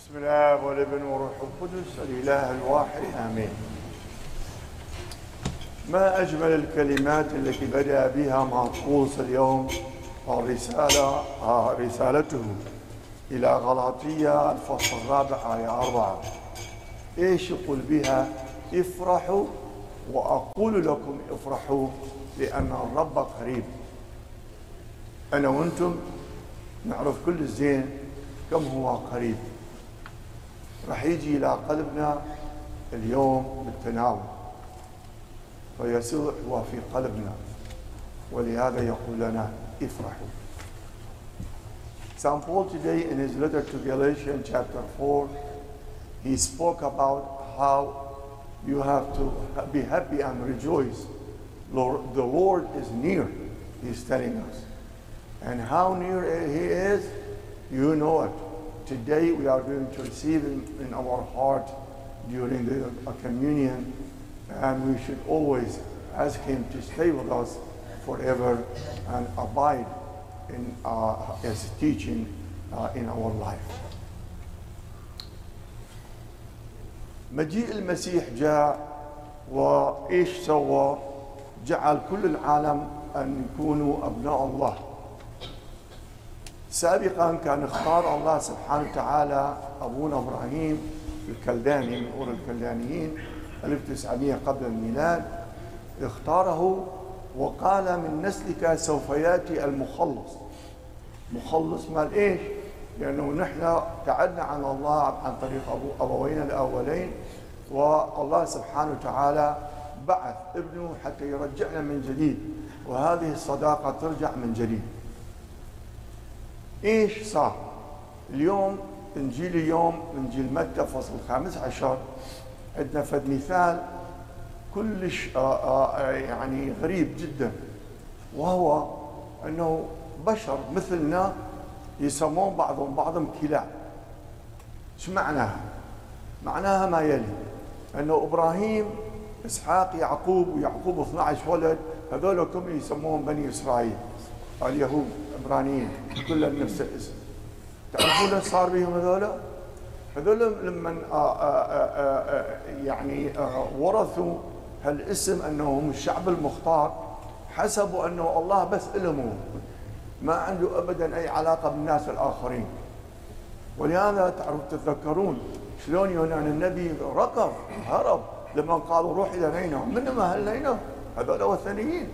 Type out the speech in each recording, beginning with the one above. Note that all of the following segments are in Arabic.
بسم الله والابن والروح القدس الإله الواحد آمين. ما أجمل الكلمات التي بدأ بها مارقوس اليوم الرسالة آه، رسالته إلى غلاطية الفصل الرابع آية أربعة. إيش يقول بها؟ افرحوا وأقول لكم افرحوا لأن الرب قريب. أنا وأنتم نعرف كل الزين كم هو قريب. راح يجي الى قلبنا اليوم بالتناول فيسوع هو في قلبنا ولهذا يقول لنا افرحوا St. Paul today in his letter to Galatians chapter 4 he spoke about how you have to be happy and rejoice Lord, the Lord is near he's telling us and how near he is you know it Today we are going to receive him in our heart during the uh, communion, and we should always ask him to stay with us forever and abide in uh, his teaching uh, in our life. مجيء المسيح جاء وايش سوى؟ جعل كل العالم ان يكونوا ابناء الله. سابقا كان اختار الله سبحانه وتعالى أبونا إبراهيم الكلداني من أور الكلدانيين 1900 قبل الميلاد اختاره وقال من نسلك سوف يأتي المخلص مخلص مال إيش؟ لأنه نحن ابتعدنا عن الله عن طريق أبو أبوينا الأولين والله سبحانه وتعالى بعث ابنه حتى يرجعنا من جديد وهذه الصداقة ترجع من جديد إيش صار؟ اليوم إنجيل اليوم إنجيل متى فصل الخامس عشر عندنا فد مثال كلش آآ آآ يعني غريب جدا وهو أنه بشر مثلنا يسمون بعضهم بعضهم كلاب شو معناها؟ معناها ما يلي أنه إبراهيم إسحاق يعقوب ويعقوب 12 ولد هذول كلهم يسمون بني إسرائيل اليهود عبرانيين كلهم نفس الاسم. تعرفون صار بهم هذول؟ هذول لما يعني ورثوا هالاسم أنهم الشعب المختار حسبوا أنه الله بس لهم ما عنده ابدا أي علاقة بالناس الآخرين. ولهذا تعرف تتذكرون شلون يونان النبي ركض هرب لما قالوا روح إلى نينوى من ما هل هذول وثنيين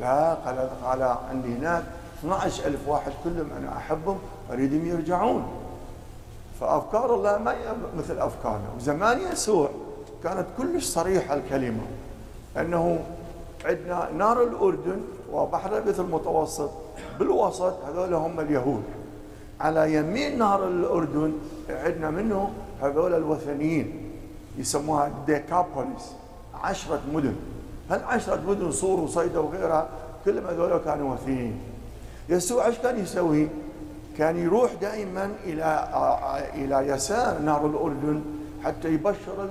لا قال قال عندي هناك 12 ألف واحد كلهم أنا أحبهم أريدهم يرجعون. فأفكار الله ما مثل أفكارنا. وزمان يسوع كانت كلش صريحة الكلمة. أنه عندنا نار الأردن وبحر الأبيض المتوسط بالوسط هذول هم اليهود. على يمين نهر الأردن عندنا منه هذول الوثنيين يسموها ديكابوليس. عشرة مدن. هالعشرة مدن صور وصيدا وغيرها؟ كلهم هذول كانوا وثنيين. يسوع إيش كان يسوي؟ كان يروح دائما إلى إلى يسار نهر الأردن حتى يبشر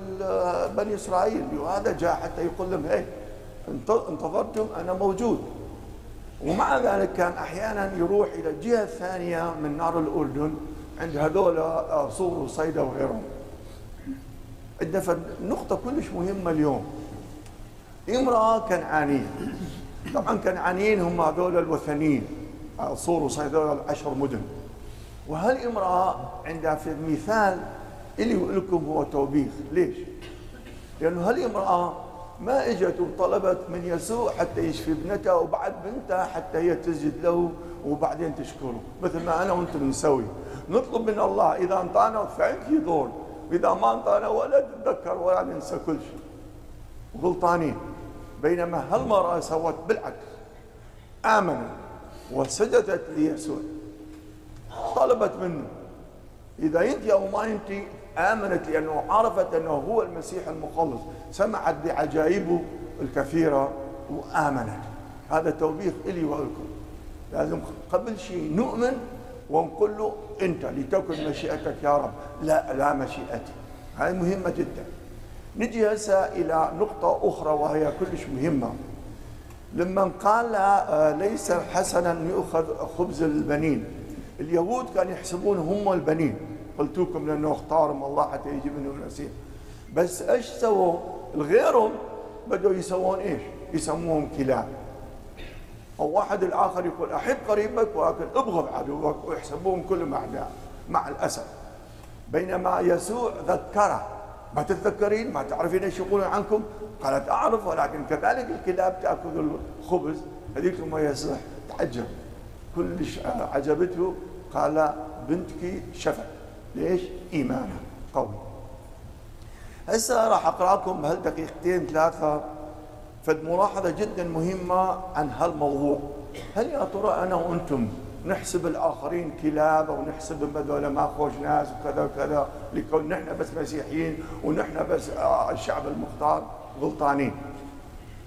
بني إسرائيل. وهذا جاء حتى يقول لهم هي انتظرتم أنا موجود. ومع ذلك كان أحيانا يروح إلى الجهه الثانية من نهر الأردن عند هذول صور وصيدا وغيرهم. عندنا نقطة كلش مهمة اليوم. امرأة كنعانية. طبعا كنعانيين هم هذول الوثنيين. صور وصيدا العشر مدن. وهالامرأة عندها في المثال اللي لكم هو توبيخ؟ ليش؟ لأنه هالامرأة ما إجت وطلبت من يسوع حتى يشفي ابنتها وبعد بنتها حتى هي تسجد له وبعدين تشكره؟ مثل ما أنا وأنتم نسوي نطلب من الله إذا أنطانا thank you Lord واذا ما أنطانا ولا تتذكر ولا ننسى كل شيء. غلطانين بينما هالمرأة سوت بالعكس. آمنت. وسجدت ليسوع. طلبت منه. إذا أنت أو ما أنت آمنت لأنه عرفت أنه هو المسيح المخلص. سمعت بعجائبه الكثيرة وآمنت. هذا توبيخ إلي ولكم لازم قبل شيء نؤمن ونقول له أنت لتكن مشيئتك يا رب. لا لا مشيئتي. هذه مهمة جدا. نجي هسه إلى نقطة أخرى وهي كلش مهمة. لما قال ليس حسنا يؤخذ خبز البنين. اليهود كانوا يحسبون هم البنين. قلتوكم لأنه اختارهم الله حتى يجي منهم المسيح بس إيش سووا؟ الغيرهم بدوا يسوون إيش؟ يسموهم كلاب. أو واحد الآخر يقول أحب قريبك ولكن أبغض عدوك ويحسبوهم كلهم أعداء مع الأسف. بينما يسوع ذكره. ما تتذكرين؟ ما تعرفين إيش يقولون عنكم؟ قالت أعرف ولكن كذلك الكلاب تأكل الخبز. هذيك ما يصح تعجب. كلش عجبته. قال بنتك شفت. ليش؟ إيمانها. قوي. هسه راح اقرا لكم هالدقيقتين ثلاثة فد ملاحظة جدا مهمة عن هالموضوع. هل يا ترى أنا وأنتم نحسب الآخرين كلاب أو نحسب هذول ما خوش ناس وكذا وكذا لكون نحن بس مسيحيين ونحن بس آه، الشعب المختار غلطانين.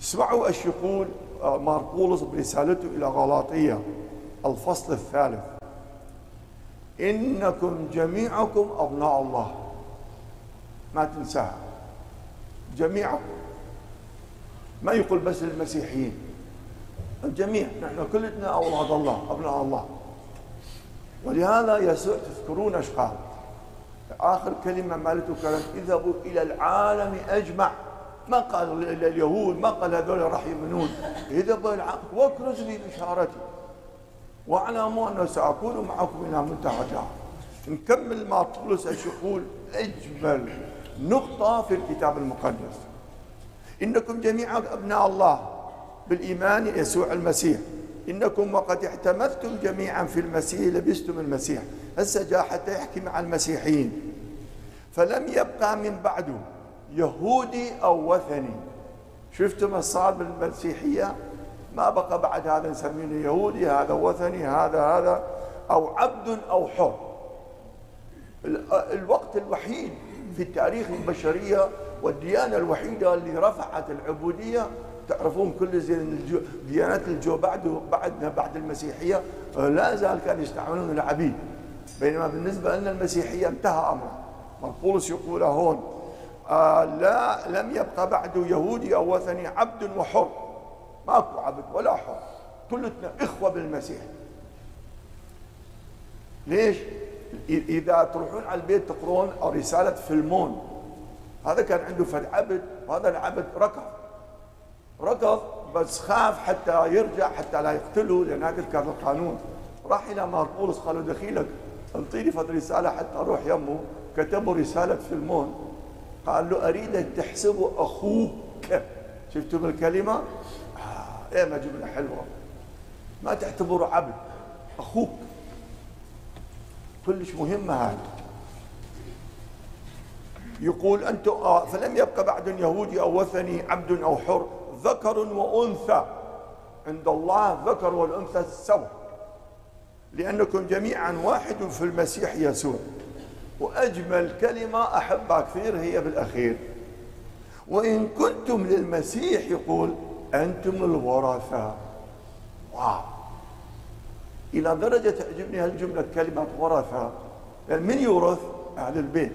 اسمعوا إيش يقول آه، ماركولوس برسالته إلى غلاطية الفصل الثالث. إنكم جميعكم أبناء الله. ما تنساها. جميعكم. ما يقول بس للمسيحيين. الجميع. نحن كلنا أولاد الله أبناء الله. ولهذا يسوع تذكرون إيش قال؟ آخر كلمة مالته كانت اذهبوا إلى العالم أجمع. ما قال اليهود ما قال هذول راح يؤمنون. اذهبوا العالم واكرزوا لي بشارتي. واعلموا أنه سأكون معكم إلى منتهى الدهر نكمل ما بولس إيش يقول؟ أجمل نقطة في الكتاب المقدس. إنكم جميعا أبناء الله. بالإيمان يسوع المسيح. إنكم وقد اعتمدتم جميعا في المسيح لبستم المسيح. هسه جاء حتى يحكي مع المسيحيين. فلم يبقى من بعده يهودي أو وثني. شفتم الصار بالمسيحية؟ ما بقى بعد هذا نسميه يهودي هذا وثني هذا هذا أو عبد أو حر الوقت الوحيد في التاريخ البشرية والديانة الوحيدة اللي رفعت العبودية تعرفون كل زين ديانات الجو بعد بعدنا بعد المسيحية آه، لا زال كانوا يستعملون العبيد. بينما بالنسبة لنا المسيحية انتهى امره بولس يقول هون آه لا لم يبقى بعده يهودي أو وثني عبد وحر. ماكو عبد ولا حر. كلنا إخوة بالمسيح. ليش؟ إذا تروحون على البيت تقرون رسالة فيلمون. هذا كان عنده فد عبد وهذا العبد ركض. ركض بس خاف حتى يرجع حتى لا يقتله لأن هذا كان القانون. راح إلى ماربولس قالوا دخيلك أنطيني فد رسالة حتى أروح يمه. كتبوا رسالة فيلمون قال له اريدك تحسبه أخوك. شفتوا بالكلمة؟ آه إيه ما جمله حلوة. ما تعتبره عبد أخوك. كلش مهمة هذه. يقول أنتم آه فلم يبقى بعد يهودي أو وثني عبد أو حر. ذكر وأنثى. عند الله ذكر والأنثى سوا لأنكم جميعا واحد في المسيح يسوع. وأجمل كلمة أحبها كثير هي بالأخير. وإن كنتم للمسيح يقول أنتم الورثة واو. إلى درجة تعجبني هالجملة كلمة ورثة يعني من يورث؟ أهل البيت.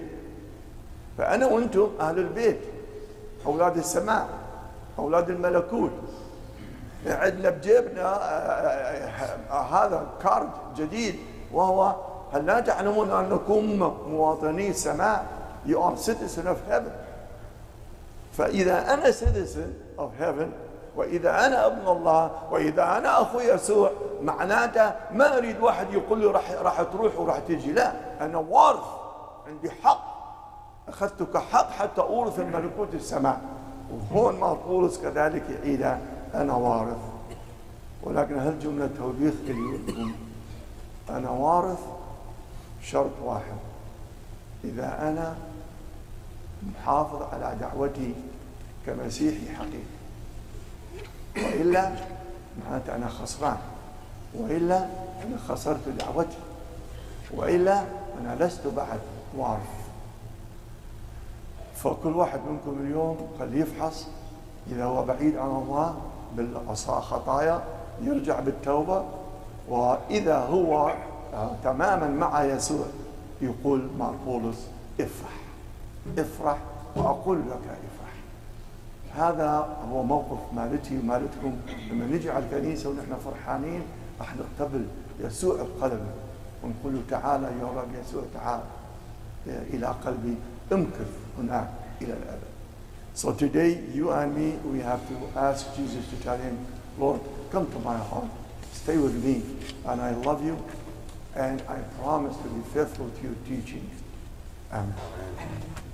فأنا وأنتم أهل البيت. أولاد السماء. أولاد الملكوت. عندنا بجيبنا آه، آه، آه، هذا كارد جديد وهو هل لا تعلمون أنكم مواطني السماء you are citizen of heaven. فإذا أنا citizen of heaven وإذا أنا ابن الله وإذا أنا أخو يسوع معناته ما أريد واحد يقول لي راح راح تروح وراح تجي. لا أنا وارث عندي حق. أخذتك حق حتى أورث الملكوت السماء. وهون ما بولس كذلك يعيدها أنا وارث ولكن هالجملة توبيخ لي أنا وارث شرط واحد. إذا أنا محافظ على دعوتي كمسيحي حقيقي وإلا معناته أنا خسران وإلا أنا خسرت دعوتي وإلا أنا لست بعد وارث فكل واحد منكم اليوم خليه يفحص إذا هو بعيد عن الله بالخطايا يرجع بالتوبة وإذا هو آه، تماما مع يسوع يقول مع بولس افرح افرح وأقول لك افرح. هذا هو موقف مالتي ومالتكم. لما نجي على الكنيسة ونحن فرحانين راح نقتبل يسوع بقلبنا ونقول له تعالى يا رب يسوع تعال إلى قلبي. So today, you and me, we have to ask Jesus to tell him, Lord, come to my heart, stay with me, and I love you, and I promise to be faithful to your teaching. Amen.